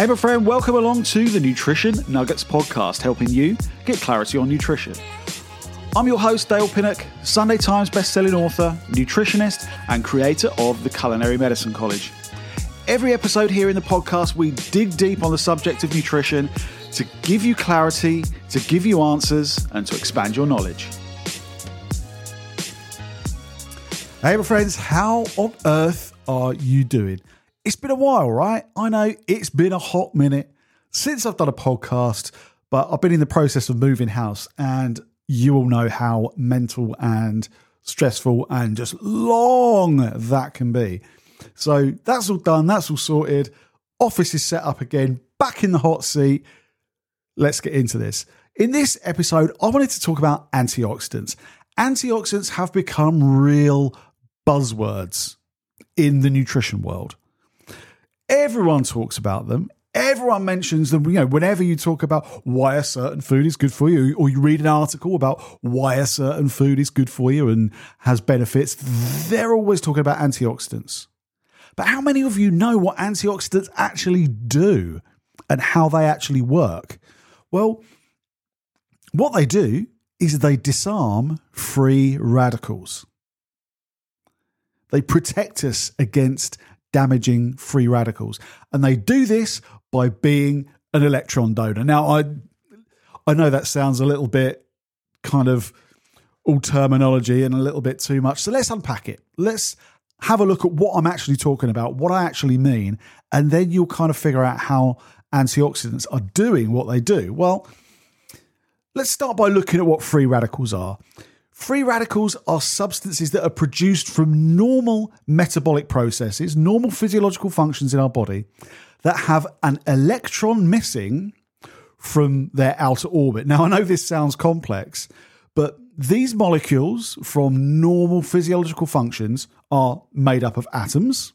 Hey, my friend, welcome along to the Nutrition Nuggets podcast, helping you get clarity on nutrition. I'm your host, Dale Pinnock, Sunday Times bestselling author, nutritionist, and creator of the Culinary Medicine College. Every episode here in the podcast, we dig deep on the subject of nutrition to give you clarity, to give you answers, and to expand your knowledge. Hey, my friends, how on earth are you doing? It's been a while, right? I know it's been a hot minute since I've done a podcast, but I've been in the process of moving house, and you all know how mental and stressful and just long that can be. So that's all done, that's all sorted. Office is set up again, back in the hot seat. Let's get into this. In this episode, I wanted to talk about antioxidants. Antioxidants have become real buzzwords in the nutrition world. Everyone talks about them. Everyone mentions them. You know, whenever you talk about why a certain food is good for you, or you read an article about why a certain food is good for you and has benefits, they're always talking about antioxidants. But how many of you know what antioxidants actually do and how they actually work? Well, what they do is they disarm free radicals. They protect us against damaging free radicals. And they do this by being an electron donor. Now, I I know that sounds a little bit kind of all terminology and a little bit too much. So let's unpack it. Let's have a look at what I'm actually talking about, what I actually mean, and then you'll kind of figure out how antioxidants are doing what they do. Well, let's start by looking at what free radicals are. Free radicals are substances that are produced from normal metabolic processes, normal physiological functions in our body that have an electron missing from their outer orbit. Now, I know this sounds complex, but these molecules from normal physiological functions are made up of atoms,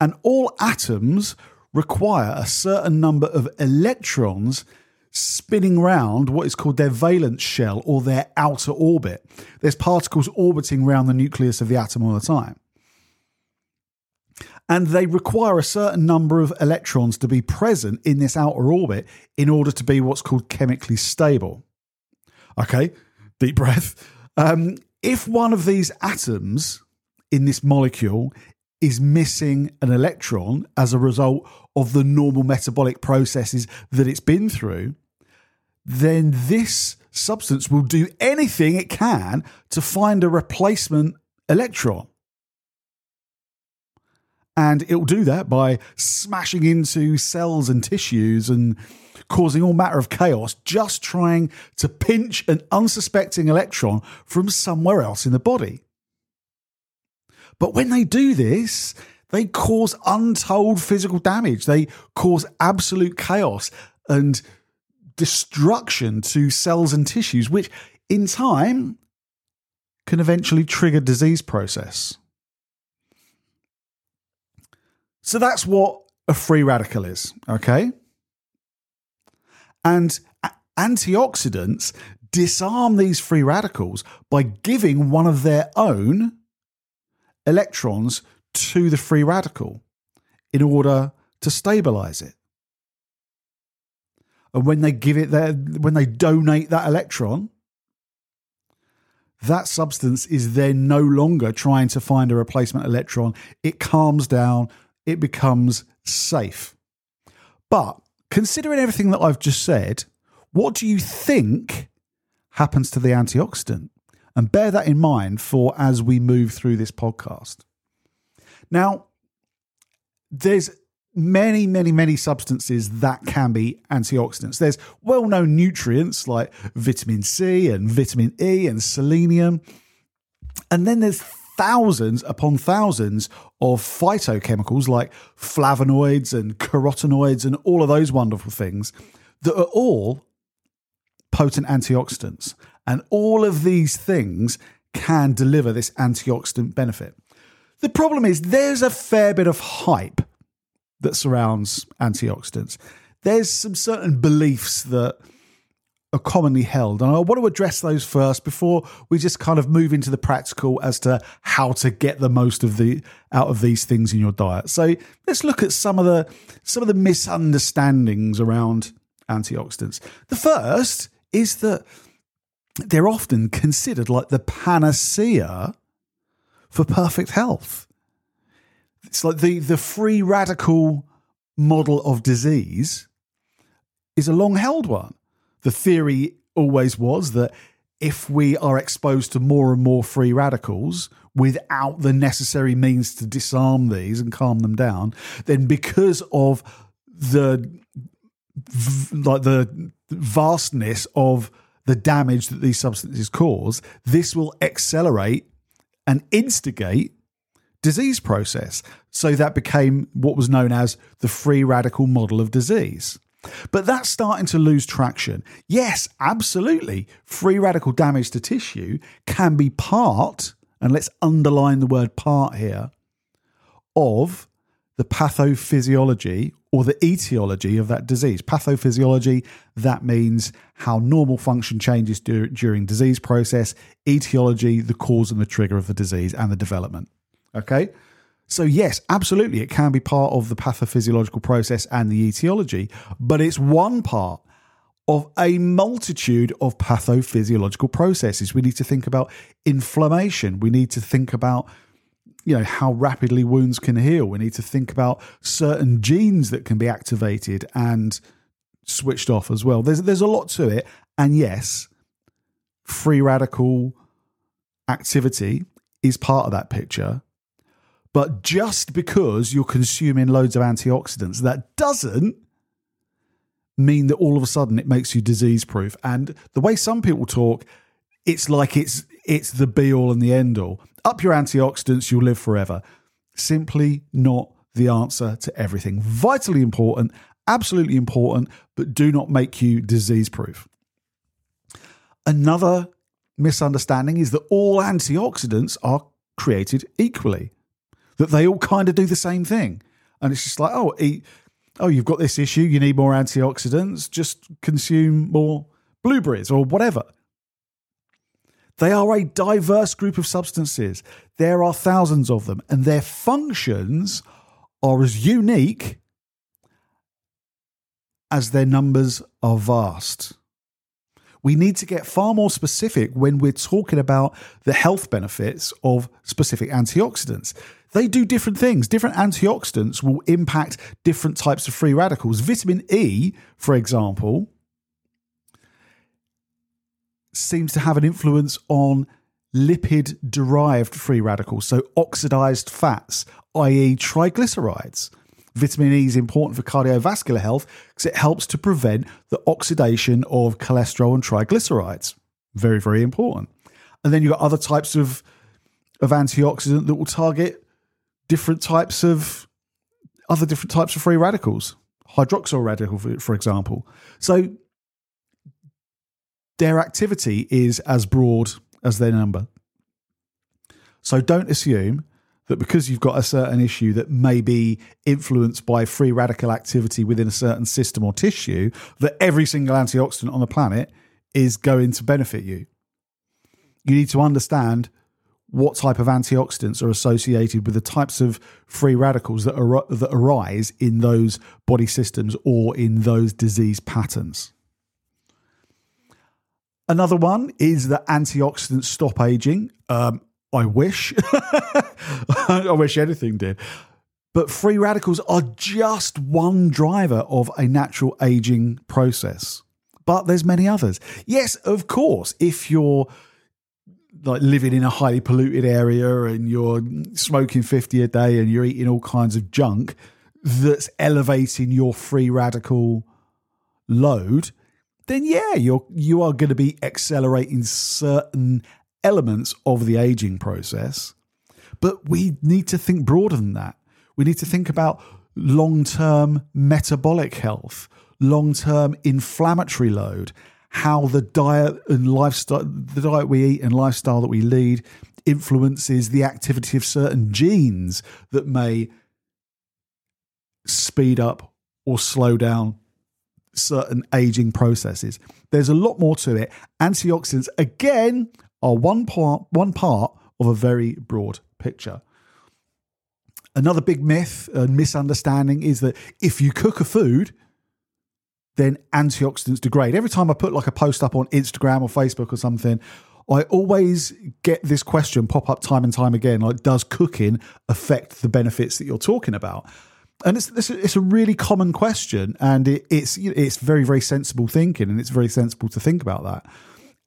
and all atoms require a certain number of electrons spinning round what is called their valence shell or their outer orbit. There's particles orbiting around the nucleus of the atom all the time. And they require a certain number of electrons to be present in this outer orbit in order to be what's called chemically stable. Okay, deep breath. Um, if one of these atoms in this molecule is missing an electron as a result of the normal metabolic processes that it's been through, then this substance will do anything it can to find a replacement electron. And it will do that by smashing into cells and tissues and causing all matter of chaos, just trying to pinch an unsuspecting electron from somewhere else in the body. But when they do this, they cause untold physical damage. They cause absolute chaos and destruction to cells and tissues, which in time can eventually trigger disease process. So that's what a free radical is, okay? And antioxidants disarm these free radicals by giving one of their own electrons to the free radical in order to stabilize it. And when they give it their, when they donate that electron, that substance is then no longer trying to find a replacement electron. It calms down, it becomes safe. But considering everything that I've just said, what do you think happens to the antioxidant? And bear that in mind for as we move through this podcast. Now, there's many, many, many substances that can be antioxidants. There's well known nutrients like vitamin C and vitamin E and selenium. And then there's thousands upon thousands of phytochemicals like flavonoids and carotenoids and all of those wonderful things that are all potent antioxidants. And all of these things can deliver this antioxidant benefit. The problem is there's a fair bit of hype that surrounds antioxidants. There's some certain beliefs that are commonly held. And I want to address those first before we just kind of move into the practical as to how to get the most of the out of these things in your diet. So let's look at some of the some of the misunderstandings around antioxidants. The first is that they're often considered like the panacea for perfect health. It's like the the free radical model of disease is a long held one. The theory always was that if we are exposed to more and more free radicals without the necessary means to disarm these and calm them down, then because of the like the vastness of the damage that these substances cause, this will accelerate and instigate disease process. So that became what was known as the free radical model of disease. But that's starting to lose traction. Yes, absolutely. Free radical damage to tissue can be part, and let's underline the word part here, of the pathophysiology or the etiology of that disease. Pathophysiology, that means how normal function changes during disease process. Etiology, the cause and the trigger of the disease and the development. Okay? So, yes, absolutely, it can be part of the pathophysiological process and the etiology, but it's one part of a multitude of pathophysiological processes. We need to think about inflammation. We need to think about you know how rapidly wounds can heal. We need to think about certain genes that can be activated and switched off as well. There's there's a lot to it, and yes, free radical activity is part of that picture. But just because you're consuming loads of antioxidants, that doesn't mean that all of a sudden it makes you disease proof. And the way some people talk, it's like it's it's the be all and the end all. Up your antioxidants, you'll live forever. Simply not the answer to everything. Vitally important, absolutely important, but do not make you disease proof. Another misunderstanding is that all antioxidants are created equally that they all kind of do the same thing. And it's just like, oh, eat, oh, you've got this issue, you need more antioxidants, just consume more blueberries or whatever. They are a diverse group of substances. There are thousands of them, and their functions are as unique as their numbers are vast. We need to get far more specific when we're talking about the health benefits of specific antioxidants they do different things. Different antioxidants will impact different types of free radicals. Vitamin E, for example, seems to have an influence on lipid derived free radicals, so oxidized fats, i.e., triglycerides. Vitamin E is important for cardiovascular health because it helps to prevent the oxidation of cholesterol and triglycerides. Very, very important. And then you've got other types of, of antioxidant that will target different types of other different types of free radicals, hydroxyl radical, for, for example. So their activity is as broad as their number. So don't assume that because you've got a certain issue that may be influenced by free radical activity within a certain system or tissue, that every single antioxidant on the planet is going to benefit you. You need to understand what type of antioxidants are associated with the types of free radicals that, ar- that arise in those body systems or in those disease patterns. Another one is that antioxidants stop aging. Um, I wish. I wish anything did. But free radicals are just one driver of a natural aging process. But there's many others. Yes, of course, if you're like living in a highly polluted area and you're smoking 50 a day and you're eating all kinds of junk that's elevating your free radical load then yeah you're you are going to be accelerating certain elements of the aging process. But we need to think broader than that. We need to think about long-term metabolic health long-term inflammatory load how the diet and lifestyle, the diet we eat and lifestyle that we lead influences the activity of certain genes that may speed up or slow down certain aging processes. There's a lot more to it. Antioxidants, again, are one part, one part of a very broad picture. Another big myth and misunderstanding is that if you cook a food, then antioxidants degrade. Every time I put like a post up on Instagram or Facebook or something, I always get this question pop up time and time again like, does cooking affect the benefits that you're talking about? And it's, it's, a, really common question, and it, it's it's very very sensible thinking, and it's very sensible to think about that.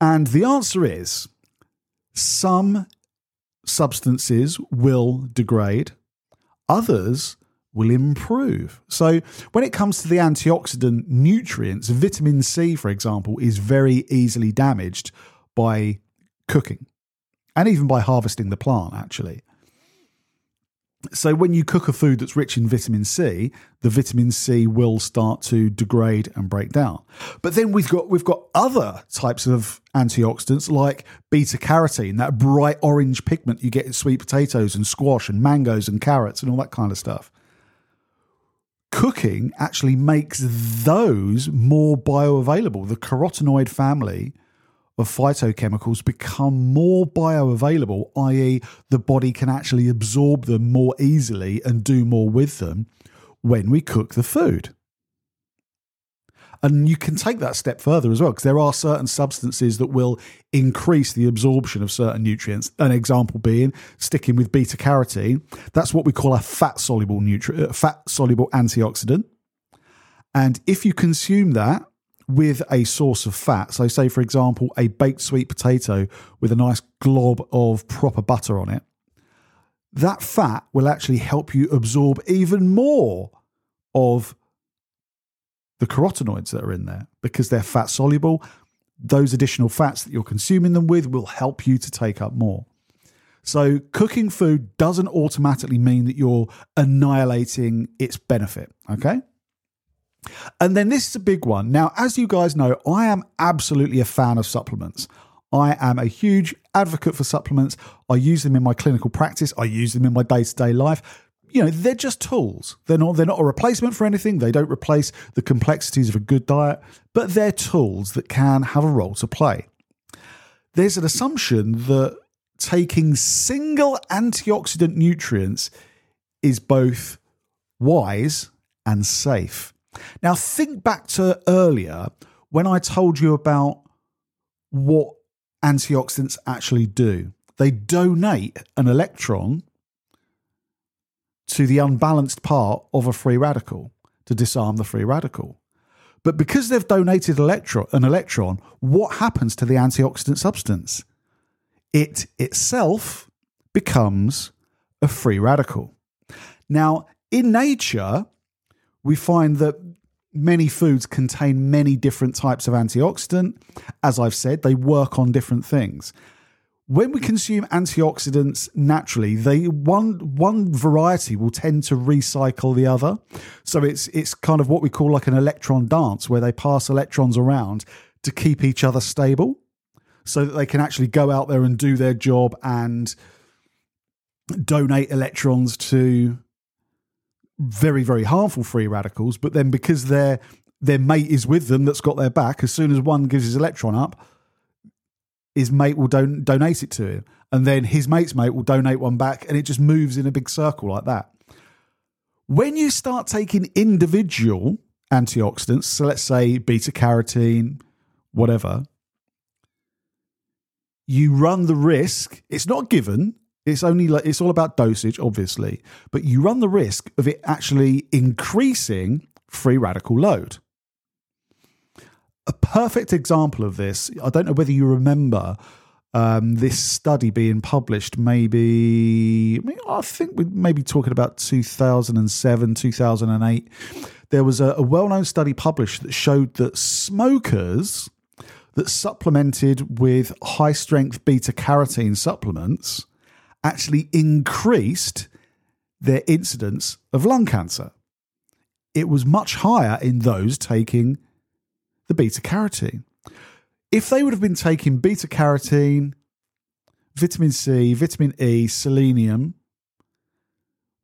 And the answer is some substances will degrade, others will improve. So, when it comes to the antioxidant nutrients, vitamin C, for example, is very easily damaged by cooking and even by harvesting the plant, actually. So, when you cook a food that's rich in vitamin C, the vitamin C will start to degrade and break down. But then we've got we've got other types of antioxidants like beta carotene, that bright orange pigment you get in sweet potatoes and squash and mangoes and carrots and all that kind of stuff. Cooking actually makes those more bioavailable. The carotenoid family of phytochemicals become more bioavailable, i.e., the body can actually absorb them more easily and do more with them when we cook the food. And you can take that step further as well, because there are certain substances that will increase the absorption of certain nutrients. An example being sticking with beta carotene. That's what we call a fat soluble nutrient, uh, fat soluble antioxidant. And if you consume that with a source of fat. So, say, for example, a baked sweet potato with a nice glob of proper butter on it. That fat will actually help you absorb even more of the carotenoids that are in there because they're fat soluble. Those additional fats that you're consuming them with will help you to take up more. So, cooking food doesn't automatically mean that you're annihilating its benefit. Okay. And then this is a big one. Now, as you guys know, I am absolutely a fan of supplements. I am a huge advocate for supplements. I use them in my clinical practice. I use them in my day to day life. You know, they're just tools. They're not, they're not a replacement for anything. They don't replace the complexities of a good diet, but they're tools that can have a role to play. There's an assumption that taking single antioxidant nutrients is both wise and safe. Now, think back to earlier when I told you about what antioxidants actually do. They donate an electron to the unbalanced part of a free radical to disarm the free radical. But because they've donated electron, an electron, what happens to the antioxidant substance? It itself becomes a free radical. Now, in nature, we find that many foods contain many different types of antioxidant. As I've said, they work on different things. When we consume antioxidants naturally, they one one variety will tend to recycle the other. So it's it's kind of what we call like an electron dance where they pass electrons around to keep each other stable so that they can actually go out there and do their job and donate electrons to very very harmful free radicals but then because their their mate is with them that's got their back as soon as one gives his electron up his mate will don- donate it to him and then his mate's mate will donate one back and it just moves in a big circle like that when you start taking individual antioxidants so let's say beta carotene whatever you run the risk it's not given it's only like it's all about dosage, obviously, but you run the risk of it actually increasing free radical load. A perfect example of this, I don't know whether you remember um, this study being published, maybe, I think we're maybe talking about 2007, 2008. There was a, a well known study published that showed that smokers that supplemented with high strength beta carotene supplements actually increased their incidence of lung cancer. It was much higher in those taking the beta carotene. If they would have been taking beta carotene, vitamin C, vitamin E, selenium,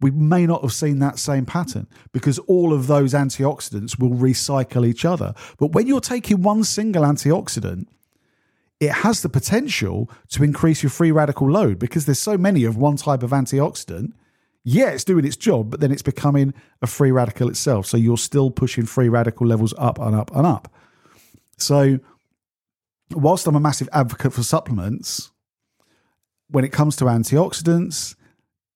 we may not have seen that same pattern because all of those antioxidants will recycle each other. But when you're taking one single antioxidant, it has the potential to increase your free radical load because there's so many of one type of antioxidant. Yeah, it's doing its job, but then it's becoming a free radical itself. So you're still pushing free radical levels up and up and up. So, whilst I'm a massive advocate for supplements, when it comes to antioxidants,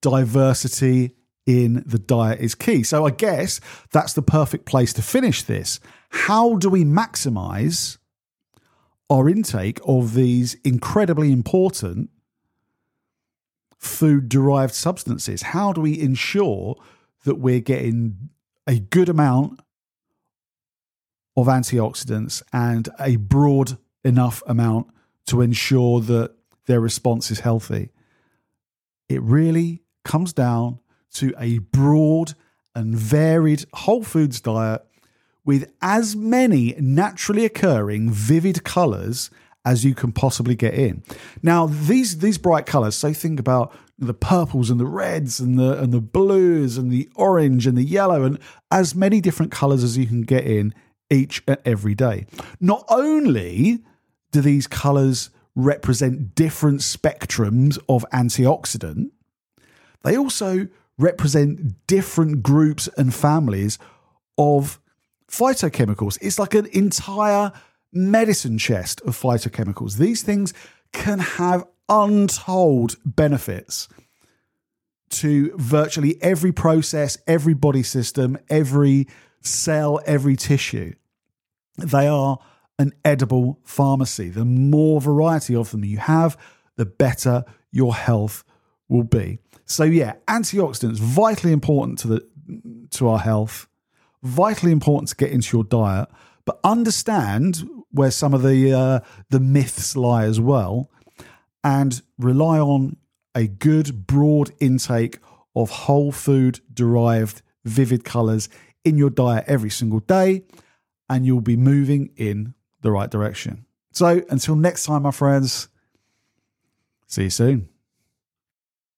diversity in the diet is key. So I guess that's the perfect place to finish this. How do we maximize our intake of these incredibly important food derived substances? How do we ensure that we're getting a good amount of antioxidants and a broad enough amount to ensure that their response is healthy? It really comes down to a broad and varied whole foods diet with as many naturally occurring vivid colors as you can possibly get in. Now, these these bright colors, so think about the purples and the reds and the and the blues and the orange and the yellow and as many different colors as you can get in each and every day. Not only do these colors represent different spectrums of antioxidant, they also represent different groups and families of phytochemicals. It's like an entire medicine chest of phytochemicals. These things can have untold benefits to virtually every process, every body system, every cell, every tissue. They are an edible pharmacy. The more variety of them you have, the better your health will be. So yeah, antioxidants vitally important to the to our health, vitally important to get into your diet, but understand where some of the uh, the myths lie as well, and rely on a good broad intake of whole food derived vivid colors in your diet every single day, and you'll be moving in the right direction. So until next time, my friends, see you soon.